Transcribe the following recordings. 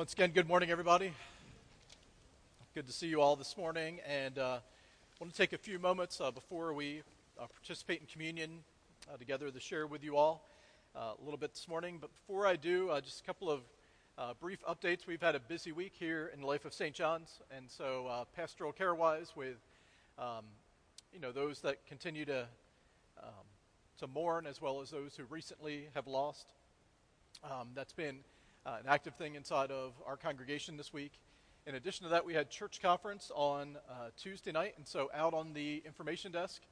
Once again, good morning, everybody. Good to see you all this morning. And uh, I want to take a few moments uh, before we uh, participate in communion uh, together to share with you all uh, a little bit this morning. But before I do, uh, just a couple of brief updates. We've had a busy week here in the life of St. John's, and so pastoral care-wise, with um, you know those that continue to um, to mourn, as well as those who recently have lost. Um, that's been uh, an active thing inside of our congregation this week. In addition to that, we had church conference on uh, Tuesday night, and so out on the information desk,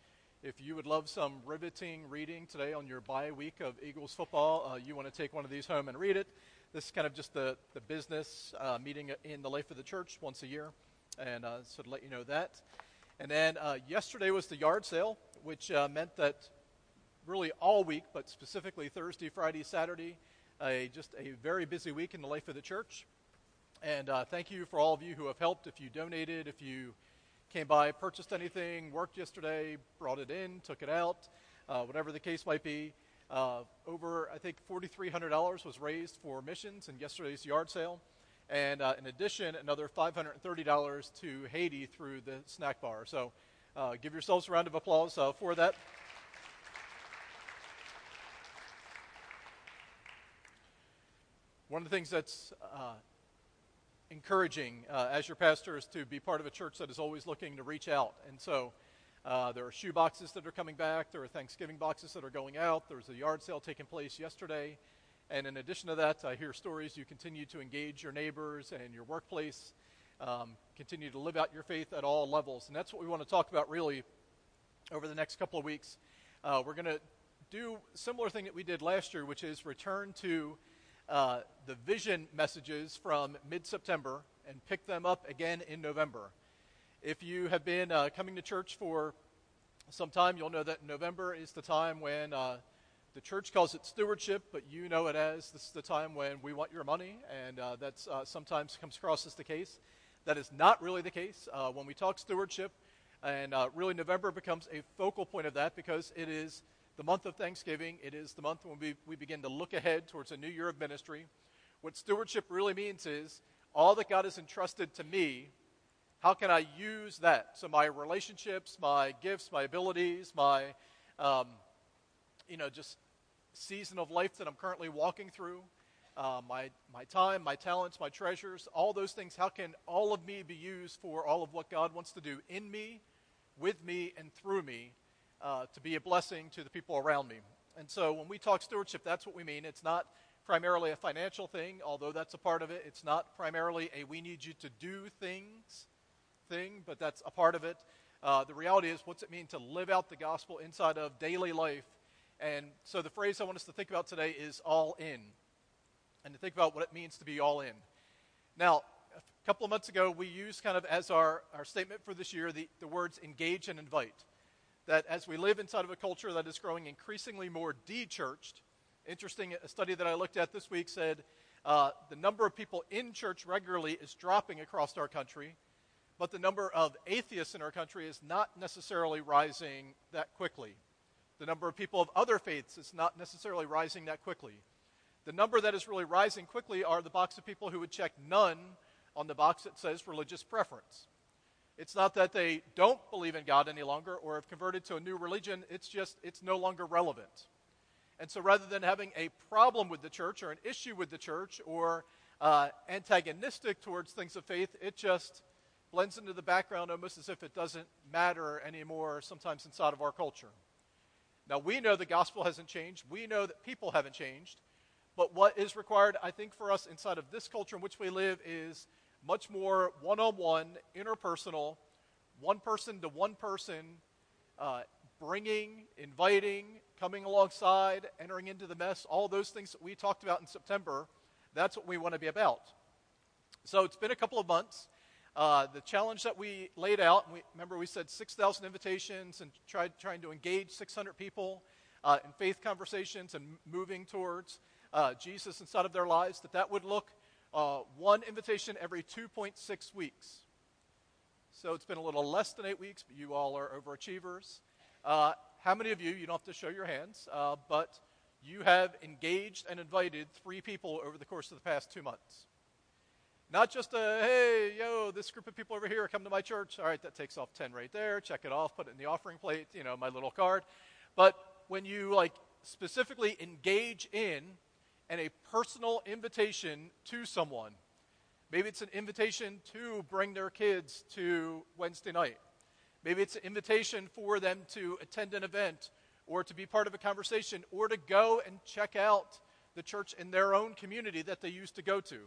if you would love some riveting reading today on your bye week of Eagles football, uh, you want to take one of these home and read it. This is kind of just the, the business uh, meeting in the life of the church once a year, and uh, so to let you know that. And then uh, yesterday was the yard sale, which meant that really all week, but specifically Thursday, Friday, Saturday, a, just a very busy week in the life of the church. And uh, thank you for all of you who have helped. If you donated, if you came by, purchased anything, worked yesterday, brought it in, took it out, uh, whatever the case might be. Uh, over, I think, $4,300 was raised for missions in yesterday's yard sale. And uh, in addition, another $530 to Haiti through the snack bar. So uh, give yourselves a round of applause uh, for that. One of the things that's uh, encouraging uh, as your pastor is to be part of a church that is always looking to reach out. And so uh, there are shoe boxes that are coming back, there are Thanksgiving boxes that are going out, there was a yard sale taking place yesterday. And in addition to that, I hear stories you continue to engage your neighbors and your workplace, um, continue to live out your faith at all levels. And that's what we want to talk about really over the next couple of weeks. Uh, we're going to do similar thing that we did last year, which is return to uh, the vision messages from mid September and pick them up again in November. If you have been uh, coming to church for some time, you'll know that November is the time when uh, the church calls it stewardship, but you know it as this is the time when we want your money, and uh, that uh, sometimes comes across as the case. That is not really the case. Uh, when we talk stewardship, and really November becomes a focal point of that because it is the month of Thanksgiving. It is the month when we, we begin to look ahead towards a new year of ministry. What stewardship really means is all that God has entrusted to me, how can I use that? So, my relationships, my gifts, my abilities, my, um, you know, just season of life that I'm currently walking through, uh, my, my time, my talents, my treasures, all those things, how can all of me be used for all of what God wants to do in me, with me, and through me uh, to be a blessing to the people around me. And so when we talk stewardship, that's what we mean. It's not primarily a financial thing, although that's a part of it. It's not primarily a we need you to do things thing, but that's a part of it. Uh, the reality is, what's it mean to live out the gospel inside of daily life? And so the phrase I want us to think about today is all in, and to think about what it means to be all in. Now, a couple of months ago, we used kind of as our, our statement for this year the, the words engage and invite that as we live inside of a culture that is growing increasingly more de-churched, interesting, a study that I looked at this week said uh, the number of people in church regularly is dropping across our country, but the number of atheists in our country is not necessarily rising that quickly. The number of people of other faiths is not necessarily rising that quickly. The number that is really rising quickly are the box of people who would check none on the box that says religious preference. It's not that they don't believe in God any longer or have converted to a new religion. It's just, it's no longer relevant. And so rather than having a problem with the church or an issue with the church or uh, antagonistic towards things of faith, it just blends into the background almost as if it doesn't matter anymore sometimes inside of our culture. Now, we know the gospel hasn't changed. We know that people haven't changed. But what is required, I think, for us inside of this culture in which we live is much more one on one, interpersonal, one person to one person, uh, bringing, inviting, coming alongside, entering into the mess, all those things that we talked about in September. That's what we want to be about. So it's been a couple of months. Uh, the challenge that we laid out, we, remember we said 6,000 invitations and tried trying to engage 600 people uh, in faith conversations and moving towards uh, Jesus inside of their lives, that that would look uh, one invitation every 2.6 weeks. So it's been a little less than eight weeks, but you all are overachievers. Uh, how many of you, you don't have to show your hands, uh, but you have engaged and invited three people over the course of the past two months? Not just a, hey, yo, this group of people over here come to my church. All right, that takes off 10 right there. Check it off, put it in the offering plate, you know, my little card. But when you like specifically engage in and a personal invitation to someone, maybe it's an invitation to bring their kids to Wednesday night. Maybe it's an invitation for them to attend an event or to be part of a conversation or to go and check out the church in their own community that they used to go to.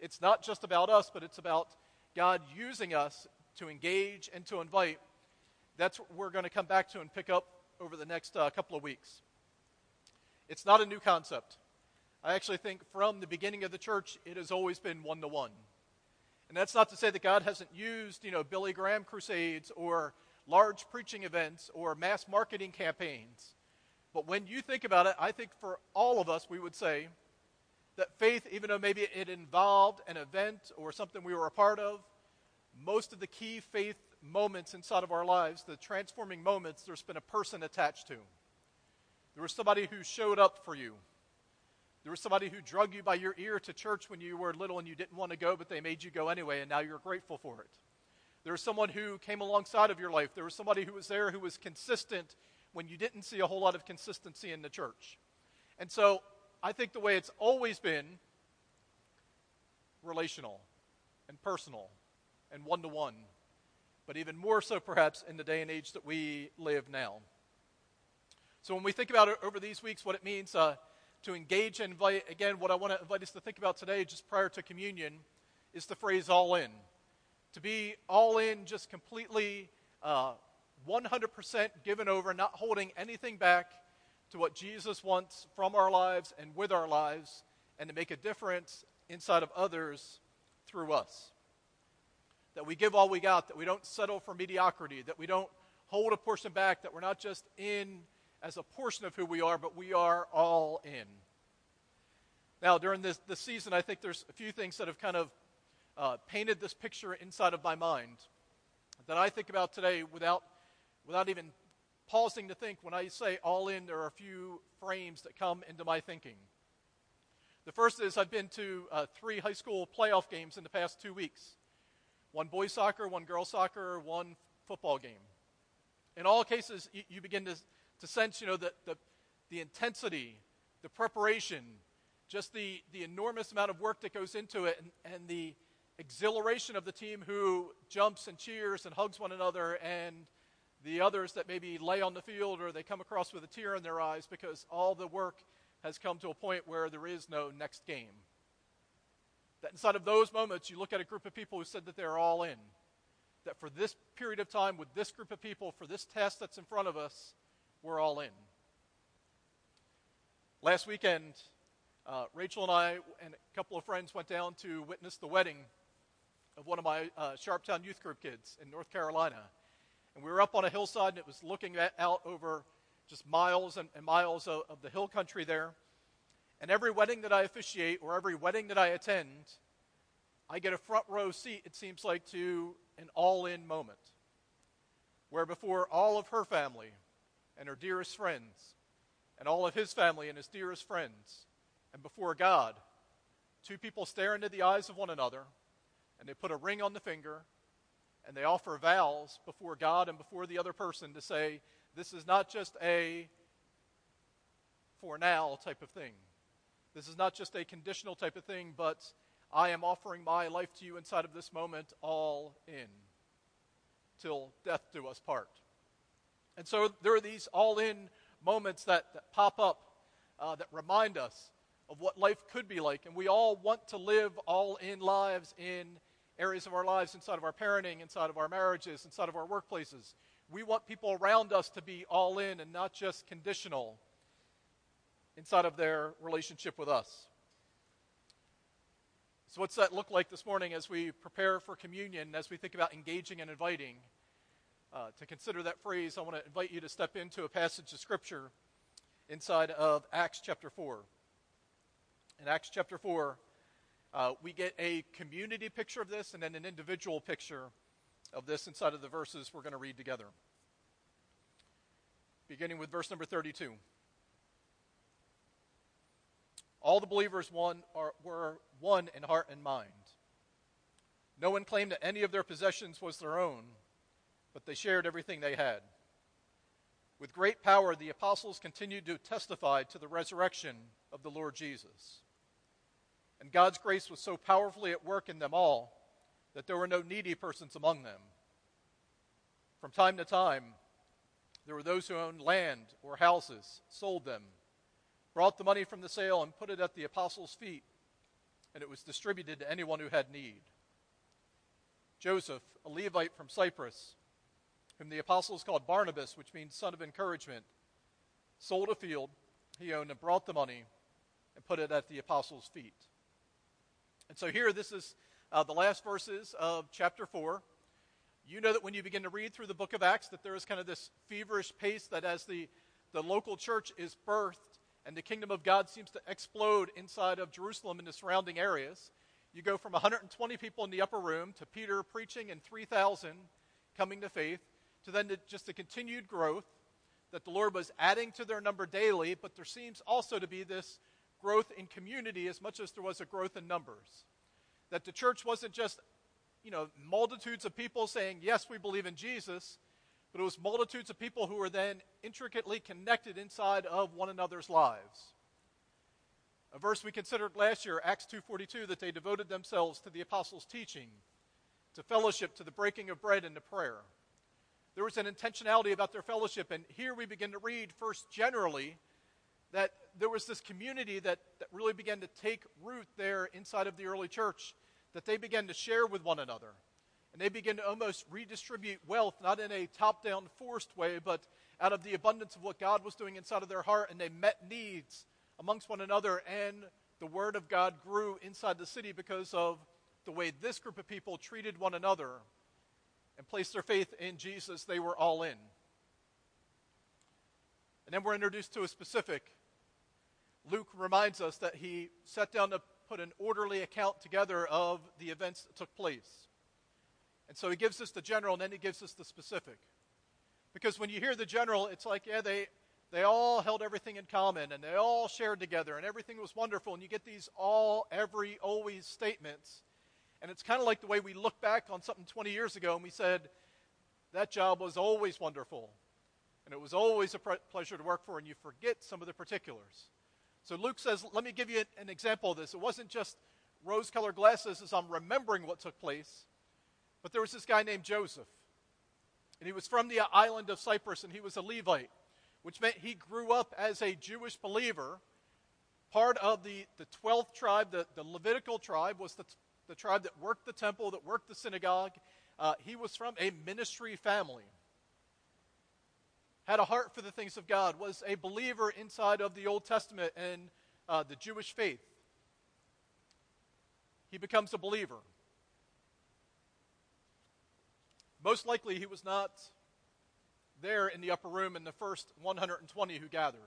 It's not just about us, but it's about God using us to engage and to invite. That's what we're going to come back to and pick up over the next uh, couple of weeks. It's not a new concept. I actually think from the beginning of the church, it has always been one to one. And that's not to say that God hasn't used, you know, Billy Graham crusades or large preaching events or mass marketing campaigns. But when you think about it, I think for all of us, we would say that faith, even though maybe it involved an event or something we were a part of, most of the key faith moments inside of our lives, the transforming moments, there's been a person attached to. There was somebody who showed up for you. There was somebody who drug you by your ear to church when you were little and you didn't want to go, but they made you go anyway, and now you're grateful for it. There was someone who came alongside of your life. There was somebody who was there who was consistent when you didn't see a whole lot of consistency in the church. And so I think the way it's always been relational and personal and one to one, but even more so perhaps in the day and age that we live now. So when we think about it over these weeks, what it means uh, to engage and invite, again, what I want to invite us to think about today, just prior to communion, is the phrase all in. To be all in, just completely uh, 100% given over, not holding anything back to what Jesus wants from our lives and with our lives, and to make a difference inside of others through us. That we give all we got, that we don't settle for mediocrity, that we don't hold a portion back, that we're not just in as a portion of who we are, but we are all in. Now, during this, this season, I think there's a few things that have kind of uh, painted this picture inside of my mind that I think about today without, without even pausing to think, when I say all in, there are a few frames that come into my thinking. The first is I've been to uh, three high school playoff games in the past two weeks one boys soccer, one girls soccer, one football game. In all cases, you, you begin to, to sense, you know, the, the, the intensity, the preparation, just the, the enormous amount of work that goes into it, and, and the exhilaration of the team who jumps and cheers and hugs one another and the others that maybe lay on the field or they come across with a tear in their eyes because all the work has come to a point where there is no next game. That inside of those moments, you look at a group of people who said that they're all in. That for this period of time, with this group of people, for this test that's in front of us, we're all in. Last weekend, uh, Rachel and I and a couple of friends went down to witness the wedding of one of my uh, Sharptown Youth Group kids in North Carolina. And we were up on a hillside, and it was looking at, out over just miles and, and miles of, of the hill country there. And every wedding that I officiate or every wedding that I attend, I get a front row seat, it seems like, to an all in moment. Where before all of her family and her dearest friends, and all of his family and his dearest friends, and before God, two people stare into the eyes of one another, and they put a ring on the finger, and they offer vows before God and before the other person to say, this is not just a for now type of thing. This is not just a conditional type of thing, but I am offering my life to you inside of this moment, all in, till death do us part. And so there are these all in moments that, that pop up uh, that remind us of what life could be like. And we all want to live all in lives in areas of our lives, inside of our parenting, inside of our marriages, inside of our workplaces. We want people around us to be all in and not just conditional inside of their relationship with us. So, what's that look like this morning as we prepare for communion, as we think about engaging and inviting? Uh, to consider that phrase, I want to invite you to step into a passage of Scripture inside of Acts chapter 4. In Acts chapter 4, uh, we get a community picture of this and then an individual picture of this inside of the verses we're going to read together. Beginning with verse number 32. All the believers one are, were one in heart and mind. No one claimed that any of their possessions was their own, but they shared everything they had. With great power, the apostles continued to testify to the resurrection of the Lord Jesus. And God's grace was so powerfully at work in them all that there were no needy persons among them. From time to time, there were those who owned land or houses, sold them, brought the money from the sale, and put it at the apostles' feet, and it was distributed to anyone who had need. Joseph, a Levite from Cyprus, whom the apostles called Barnabas, which means son of encouragement, sold a field he owned and brought the money and put it at the apostles' feet. And so here, this is uh, the last verses of chapter 4. You know that when you begin to read through the book of Acts, that there is kind of this feverish pace that as the, the local church is birthed and the kingdom of God seems to explode inside of Jerusalem and the surrounding areas, you go from 120 people in the upper room to Peter preaching and 3,000 coming to faith to then just the continued growth that the Lord was adding to their number daily, but there seems also to be this growth in community as much as there was a growth in numbers. That the church wasn't just, you know, multitudes of people saying, yes, we believe in Jesus, but it was multitudes of people who were then intricately connected inside of one another's lives. A verse we considered last year, Acts 2:42, that they devoted themselves to the apostles' teaching, to fellowship, to the breaking of bread and to prayer. There was an intentionality about their fellowship, and here we begin to read first generally that there was this community that, that really began to take root there inside of the early church, that they began to share with one another. And they began to almost redistribute wealth, not in a top down, forced way, but out of the abundance of what God was doing inside of their heart. And they met needs amongst one another, and the Word of God grew inside the city because of the way this group of people treated one another and placed their faith in Jesus. They were all in. And then we're introduced to a specific Luke reminds us that he sat down to put an orderly account together of the events that took place. And so he gives us the general and then he gives us the specific. Because when you hear the general, it's like, yeah, they, they all held everything in common and they all shared together and everything was wonderful. And you get these all, every, always statements. And it's kind of like the way we look back on something 20 years ago and we said, that job was always wonderful. And it was always a pleasure to work for, and you forget some of the particulars. So Luke says, let me give you an example of this. It wasn't just rose colored glasses as I'm remembering what took place, but there was this guy named Joseph. And he was from the island of Cyprus, and he was a Levite, which meant he grew up as a Jewish believer. Part of the, the 12th tribe, the, the Levitical tribe, was the, the tribe that worked the temple, that worked the synagogue. Uh, he was from a ministry family had a heart for the things of God, was a believer inside of the Old Testament and uh, the Jewish faith. He becomes a believer. Most likely, he was not there in the upper room in the first 120 who gathered.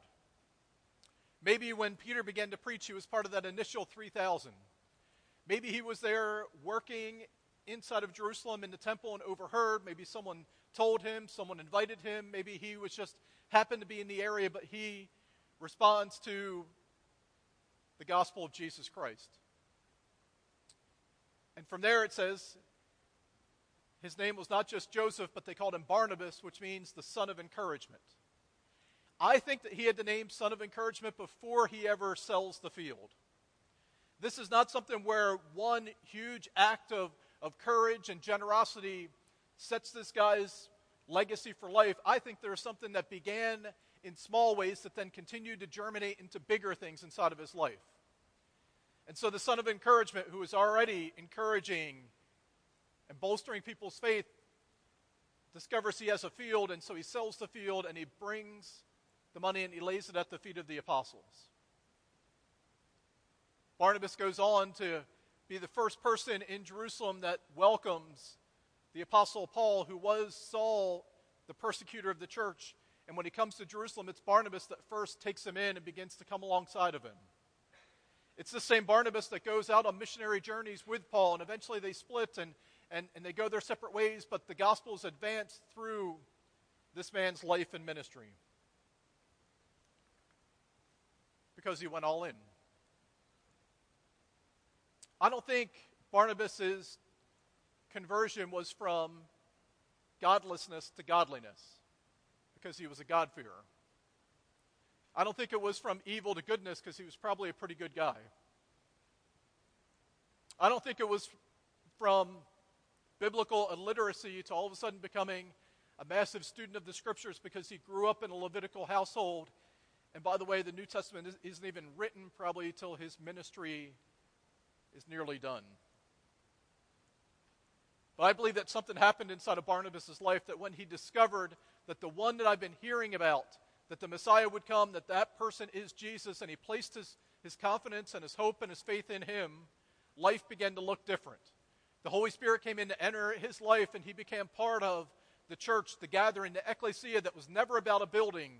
Maybe when Peter began to preach, he was part of that initial 3,000. Maybe he was there working inside of Jerusalem in the temple and overheard. Maybe someone told him, someone invited him, maybe he was just happened to be in the area, but he responds to the gospel of Jesus Christ. And from there it says his name was not just Joseph, but they called him Barnabas, which means the son of encouragement. I think that he had the name son of encouragement before he ever sells the field. This is not something where one huge act of, of courage and generosity sets this guy's legacy for life, I think there's something that began in small ways that then continued to germinate into bigger things inside of his life. And so the son of encouragement, who is already encouraging and bolstering people's faith, discovers he has a field, and so he sells the field and he brings the money and he lays it at the feet of the apostles. Barnabas goes on to be the first person in Jerusalem that welcomes the Apostle Paul, who was Saul, the persecutor of the church. And when he comes to Jerusalem, it's Barnabas that first takes him in and begins to come alongside of him. It's the same Barnabas that goes out on missionary journeys with Paul, and eventually they split and, and, and they go their separate ways, but the gospel is advanced through this man's life and ministry because he went all in. I don't think Barnabas is conversion was from godlessness to godliness because he was a God-fearer. I don't think it was from evil to goodness because he was probably a pretty good guy. I don't think it was from biblical illiteracy to all of a sudden becoming a massive student of the scriptures because he grew up in a Levitical household. And by the way, the New Testament isn't even written probably till his ministry is nearly done. But I believe that something happened inside of Barnabas' life that when he discovered that the one that I've been hearing about, that the Messiah would come, that that person is Jesus, and he placed his, his confidence and his hope and his faith in him, life began to look different. The Holy Spirit came in to enter his life, and he became part of the church, the gathering, the ecclesia that was never about a building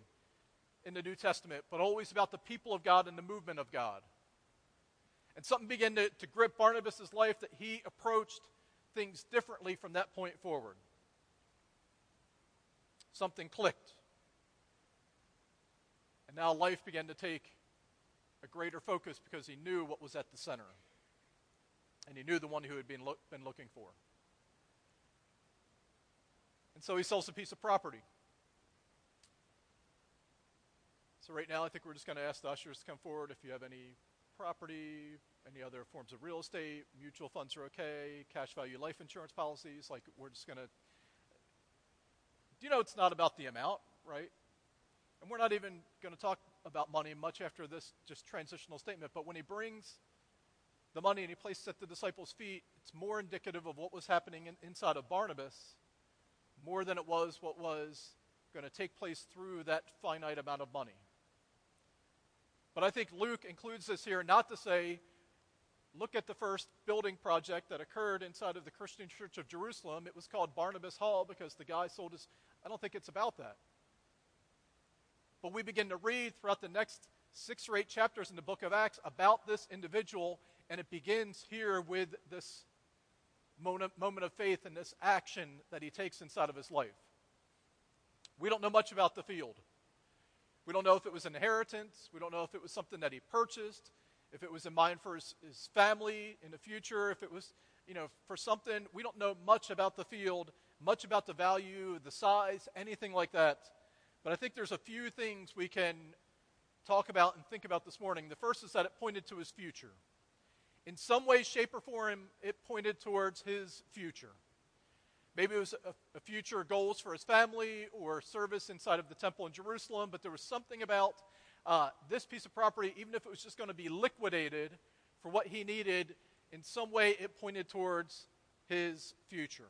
in the New Testament, but always about the people of God and the movement of God. And something began to, to grip Barnabas' life that he approached things differently from that point forward. Something clicked. And now life began to take a greater focus because he knew what was at the center. And he knew the one who had been, been looking for. And so he sells a piece of property. So, right now, I think we're just going to ask the ushers to come forward if you have any property, any other forms of real estate, mutual funds are okay, cash value life insurance policies. Like, we're just going to. Do you know it's not about the amount, right? And we're not even going to talk about money much after this just transitional statement, but when he brings the money and he places it at the disciples' feet, it's more indicative of what was happening in, inside of Barnabas more than it was what was going to take place through that finite amount of money. But I think Luke includes this here not to say, look at the first building project that occurred inside of the Christian Church of Jerusalem. It was called Barnabas Hall because the guy sold his. I don't think it's about that. But we begin to read throughout the next six or eight chapters in the book of Acts about this individual, and it begins here with this moment, of faith and this action that he takes inside of his life. We don't know much about the field. We don't know if it was inheritance. We don't know if it was something that he purchased, if it was in mind for his, his family in the future, if it was, you know, for something. We don't know much about the field, much about the value, the size, anything like that. But I think there's a few things we can talk about and think about this morning. The first is that it pointed to his future. In some way, shape, or form, it pointed towards his future. Maybe it was a, a, future goals for his family or service inside of the temple in Jerusalem, but there was something about uh, this piece of property, even if it was just going to be liquidated for what he needed, in some way it pointed towards his future.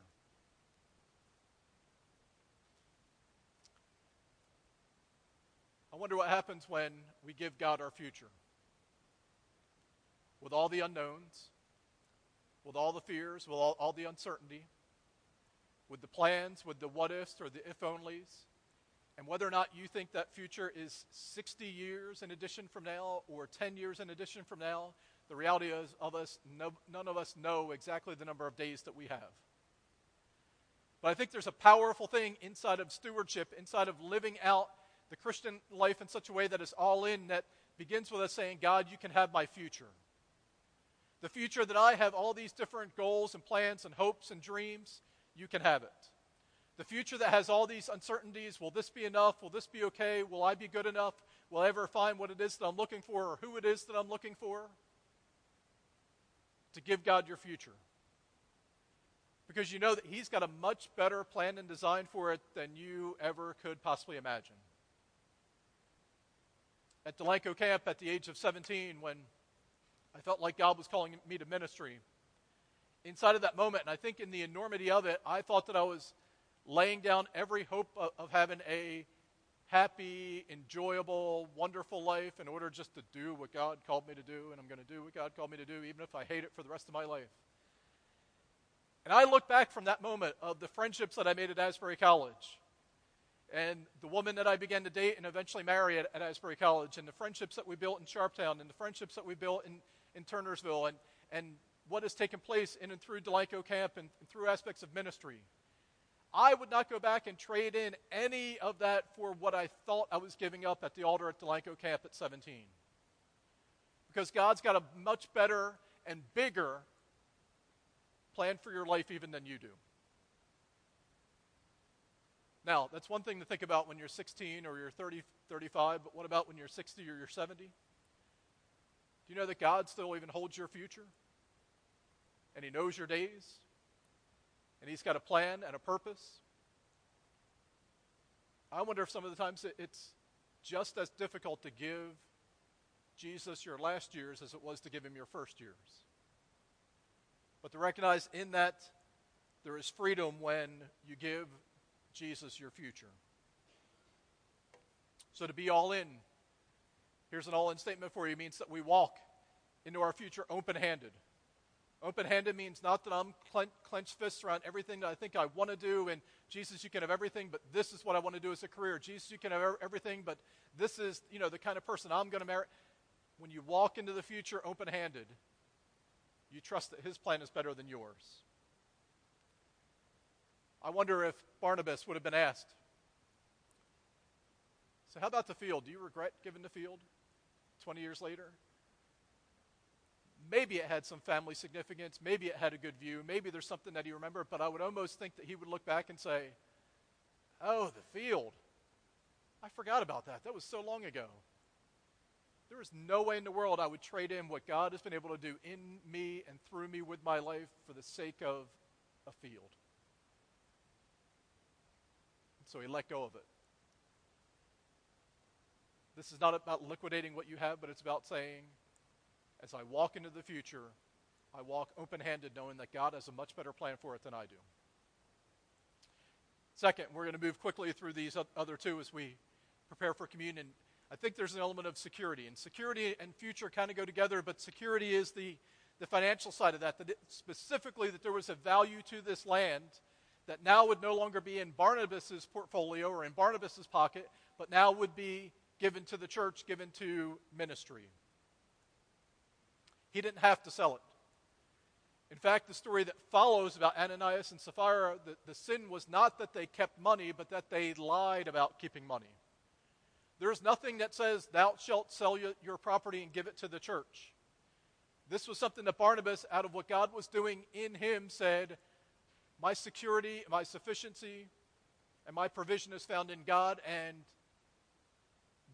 I wonder what happens when we give God our future. With all the unknowns, with all the fears, with all, all the uncertainty with the plans, with the what ifs or the if onlys, and whether or not you think that future is 60 years in addition from now or 10 years in addition from now, the reality is of us, no, none of us know exactly the number of days that we have. But I think there's a powerful thing inside of stewardship, inside of living out the Christian life in such a way that is all in, that begins with us saying, God, you can have my future. The future that I have all these different goals and plans and hopes and dreams, you can have it. The future that has all these uncertainties will this be enough? Will this be okay? Will I be good enough? Will I ever find what it is that I'm looking for or who it is that I'm looking for? To give God your future. Because you know that He's got a much better plan and design for it than you ever could possibly imagine. At Delanco Camp at the age of 17, when I felt like God was calling me to ministry, inside of that moment, and I think in the enormity of it, I thought that I was laying down every hope of, of having a happy, enjoyable, wonderful life in order just to do what God called me to do, and I'm going to do what God called me to do, even if I hate it for the rest of my life. And I look back from that moment of the friendships that I made at Asbury College, and the woman that I began to date and eventually marry at, at Asbury College, and the friendships that we built in Sharptown, and the friendships that we built in, in Turnersville, and, and what has taken place in and through Delanco Camp and, and through aspects of ministry. I would not go back and trade in any of that for what I thought I was giving up at the altar at Delanco Camp at 17. Because God's got a much better and bigger plan for your life even than you do. Now, that's one thing to think about when you're 16 or you're 30, 35, but what about when you're 60 or you're 70? Do you know that God still even holds your future? And He knows your days? And He's got a plan and a purpose? I wonder if some of the times it's just as difficult to give Jesus your last years as it was to give Him your first years. But to recognize in that there is freedom when you give Jesus your future. So to be all in, here's an all in statement for you means that we walk into our future open handed. Open handed means not that I'm clenched fists around everything that I think I want to do, and Jesus, you can have everything, but this is what I want to do as a career. Jesus, you can have everything, but this is, you know, the kind of person I'm going to marry. When you walk into the future open handed, you trust that his plan is better than yours. I wonder if Barnabas would have been asked, So, how about the field? Do you regret giving the field 20 years later? Maybe it had some family significance. Maybe it had a good view. Maybe there's something that he remembered, but I would almost think that he would look back and say, Oh, the field. I forgot about that. That was so long ago. There is no way in the world I would trade in what God has been able to do in me and through me with my life for the sake of a field. So he let go of it. This is not about liquidating what you have, but it's about saying, as I walk into the future, I walk open handed knowing that God has a much better plan for it than I do. Second, we're going to move quickly through these other two as we prepare for communion. I think there's an element of security, and security and future kind of go together, but security is the, the financial side of that, that it, specifically that there was a value to this land that now would no longer be in Barnabas's portfolio or in Barnabas's pocket, but now would be given to the church, given to ministry. He didn't have to sell it. In fact, the story that follows about Ananias and Sapphira, the, the sin was not that they kept money, but that they lied about keeping money. There's nothing that says, Thou shalt sell your property and give it to the church. This was something that Barnabas, out of what God was doing in him, said, my security, my sufficiency, and my provision is found in God, and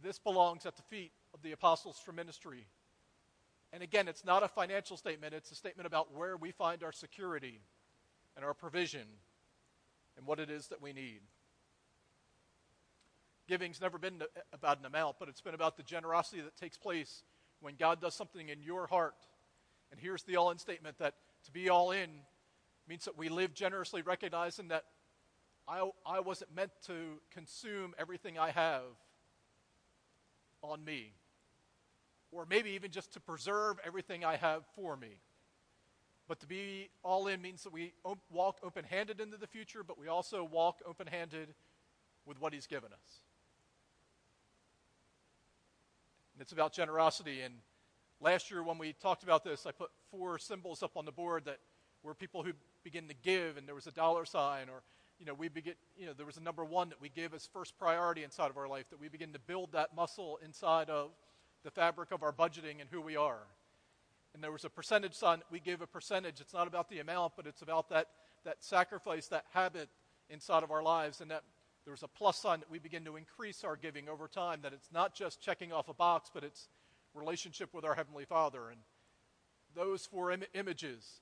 this belongs at the feet of the apostles for ministry. And again, it's not a financial statement, it's a statement about where we find our security and our provision and what it is that we need. Giving's never been about an amount, but it's been about the generosity that takes place when God does something in your heart. And here's the all in statement that to be all in means that we live generously, recognizing that I, I wasn't meant to consume everything I have on me, or maybe even just to preserve everything I have for me. But to be all in means that we op- walk open handed into the future, but we also walk open handed with what He's given us. And it's about generosity. And last year, when we talked about this, I put four symbols up on the board that were people who begin to give, and there was a dollar sign, or you know, we begin, you know, there was a number one that we give as first priority inside of our life, that we begin to build that muscle inside of the fabric of our budgeting and who we are. And there was a percentage sign we give a percentage. It's not about the amount, but it's about that, that sacrifice, that habit inside of our lives. And that there was a plus sign that we begin to increase our giving over time, that it's not just checking off a box, but it's relationship with our Heavenly Father. And those four Im- images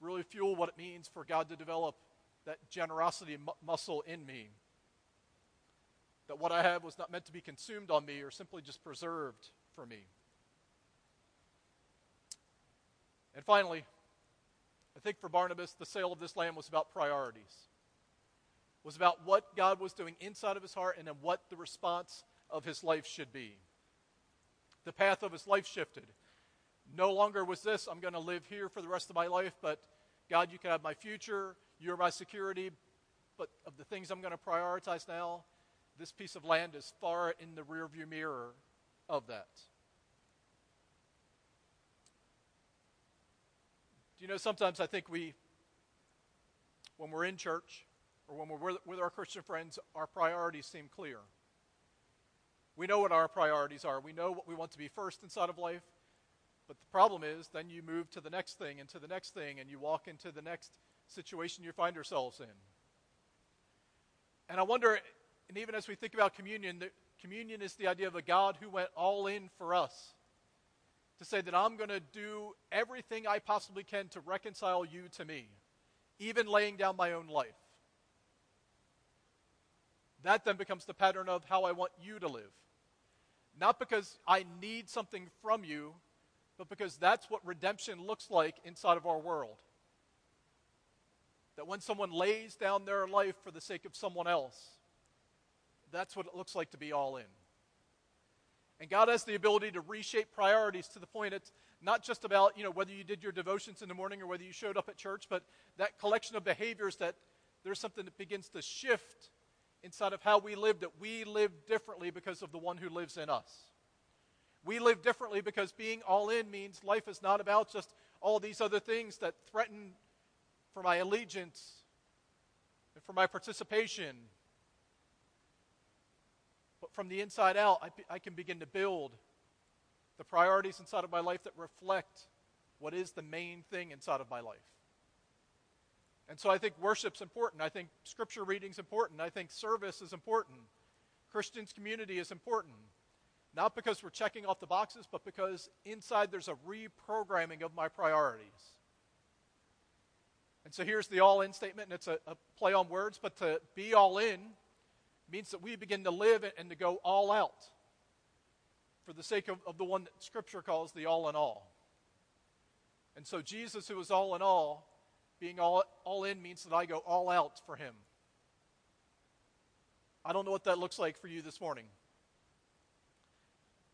really fuel what it means for God to develop that generosity muscle in me. That what I have was not meant to be consumed on me or simply just preserved for me. And finally, I think for Barnabas, the sale of this land was about priorities. It was about what God was doing inside of his heart and then what the response of his life should be. The path of his life shifted. No longer was this, I'm going to live here for the rest of my life, but God, you can have my future. You're my security. But of the things I'm going to prioritize now, this piece of land is far in the rearview mirror of that. Do you know, sometimes I think we, when we're in church or when we're with our Christian friends, our priorities seem clear. We know what our priorities are. We know what we want to be first inside of life. But the problem is, then you move to the next thing and to the next thing, and you walk into the next situation you find yourselves in. And I wonder, and even as we think about communion, communion is the idea of a God who went all in for us. To say that I'm going to do everything I possibly can to reconcile you to me, even laying down my own life. That then becomes the pattern of how I want you to live. Not because I need something from you, but because that's what redemption looks like inside of our world. That when someone lays down their life for the sake of someone else, that's what it looks like to be all in. And God has the ability to reshape priorities to the point it's not just about, you know, whether you did your devotions in the morning or whether you showed up at church, but that collection of behaviors that there's something that begins to shift inside of how we live, that we live differently because of the one who lives in us. We live differently because being all in means life is not about just all these other things that threaten for my allegiance and for my participation. From the inside out, I, I can begin to build the priorities inside of my life that reflect what is the main thing inside of my life. And so I think worship's important. I think scripture reading's important. I think service is important. Christians' community is important. Not because we're checking off the boxes, but because inside there's a reprogramming of my priorities. And so here's the all in statement, and it's a, a, play on words, but to be all in means that we begin to live and to go all out for the sake of, of the one that Scripture calls the all in all. And so Jesus, who is all in all, being all, all in means that I go all out for him. I don't know what that looks like for you this morning.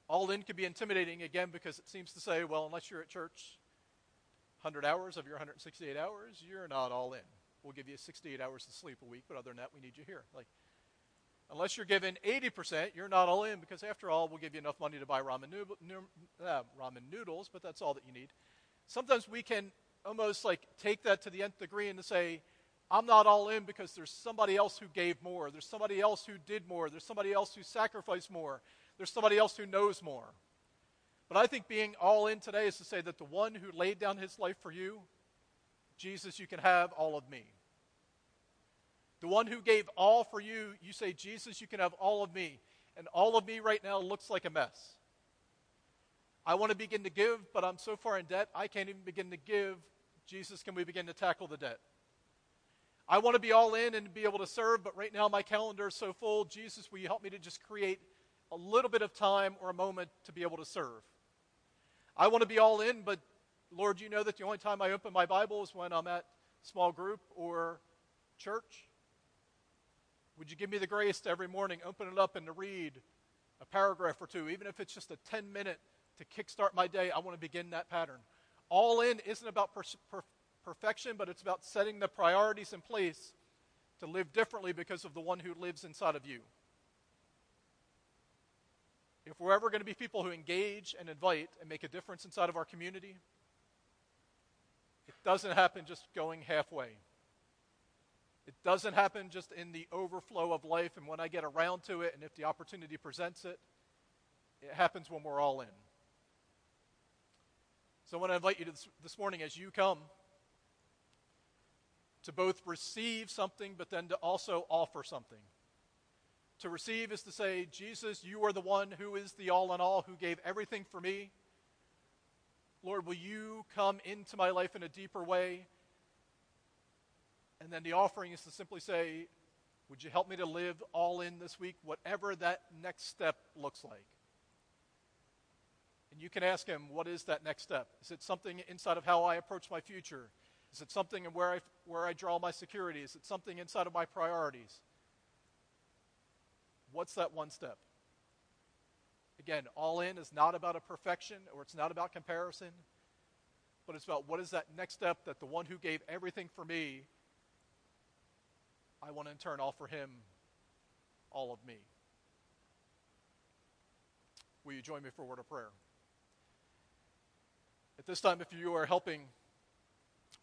All in can be intimidating again because it seems to say, well, unless you're at church 100 hours of your 168 hours, you're not all in. We'll give you 68 hours of sleep a week, but other than that, we need you here. Like, unless you're given 80%, you're not all in because, after all, we'll give you enough money to buy ramen, uh, ramen noodles, but that's all that you need. Sometimes we can almost like take that to the nth degree and say, I'm not all in because there's somebody else who gave more. There's somebody else who did more. There's somebody else who sacrificed more. There's somebody else who knows more. But I think being all in today is to say that the one who laid down his life for you, Jesus, you can have all of me. The one who gave all for you, you say, Jesus, you can have all of me. And all of me right now looks like a mess. I want to begin to give, but I'm so far in debt, I can't even begin to give. Jesus, can we begin to tackle the debt? I want to be all in and be able to serve, but right now my calendar is so full. Jesus, will you help me to just create a little bit of time or a moment to be able to serve? I want to be all in, but Lord, you know that the only time I open my Bible is when I'm at small group or church. Would you give me the grace to every morning open it up and to read a paragraph or two, even if it's just a 10 minute to kickstart my day, I want to begin that pattern. All in isn't about per- per- perfection, but it's about setting the priorities in place to live differently because of the one who lives inside of you. If we're ever going to be people who engage and invite and make a difference inside of our community, it doesn't happen just going halfway. It doesn't happen just in the overflow of life and when I get around to it and if the opportunity presents it. It happens when we're all in. So I want to invite you to this, this morning as you come to both receive something, but then to also offer something. To receive is to say, Jesus, you are the one who is the all in all, who gave everything for me. Lord, will you come into my life in a deeper way? And then the offering is to simply say, Would you help me to live all in this week, whatever that next step looks like? And you can ask him, what is that next step? Is it something inside of how I approach my future? Is it something in where I, where I draw my security? Is it something inside of my priorities? What's that one step? Again, all in is not about a perfection or it's not about comparison, but it's about what is that next step that the one who gave everything for me, I want to in turn offer him all of me. Will you join me for a word of prayer? At this time, if you are helping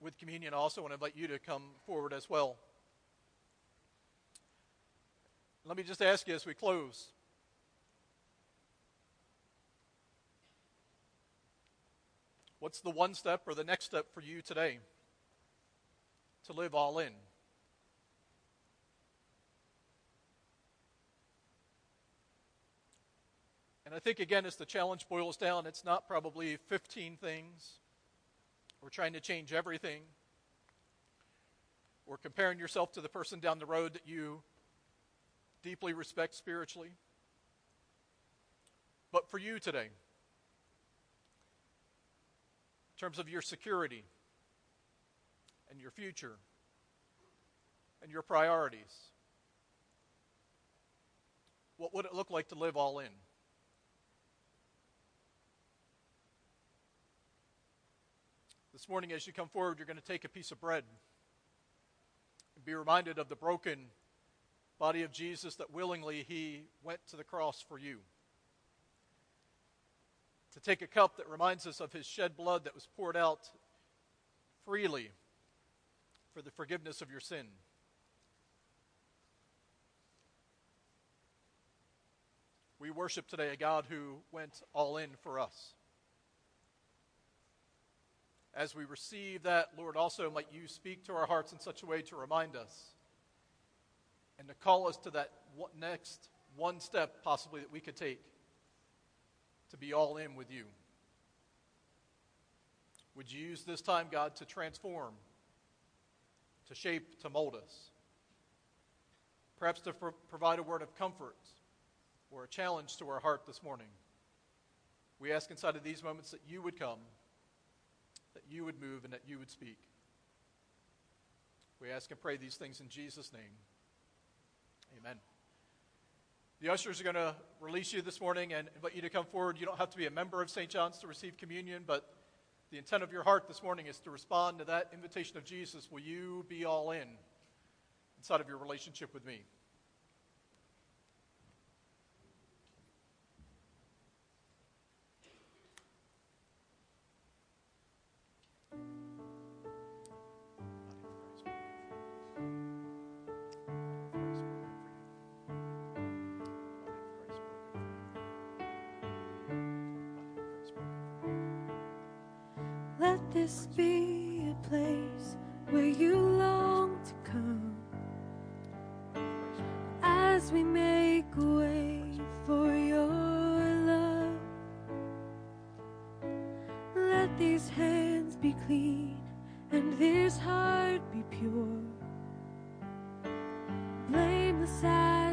with communion, I also want to invite you to come forward as well. Let me just ask you as we close. What's the one step or the next step for you today to live all in? And I think, again, as the challenge boils down, it's not probably 15 things or trying to change everything or comparing yourself to the person down the road that you deeply respect spiritually. But for you today, in terms of your security and your future and your priorities, what would it look like to live all in? This morning, as you come forward, you're going to take a piece of bread and be reminded of the broken body of Jesus that willingly he went to the cross for you. To take a cup that reminds us of his shed blood that was poured out freely for the forgiveness of your sin. We worship today a God who went all in for us. As we receive that, Lord, also might you speak to our hearts in such a way to remind us and to call us to that next one step, possibly, that we could take to be all in with you. Would you use this time, God, to transform, to shape, to mold us? Perhaps to pro- provide a word of comfort or a challenge to our heart this morning. We ask inside of these moments that you would come, that you would move, and that you would speak. We ask and pray these things in Jesus' name. Amen. The ushers are going to release you this morning and invite you to come forward. You don't have to be a member of St. John's to receive communion, but the intent of your heart this morning is to respond to that invitation of Jesus. Will you be all in inside of your relationship with me? As we make way for your love? Let these hands be clean and this heart be pure. Blame the bride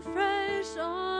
Fall afresh on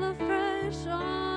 Fall afresh on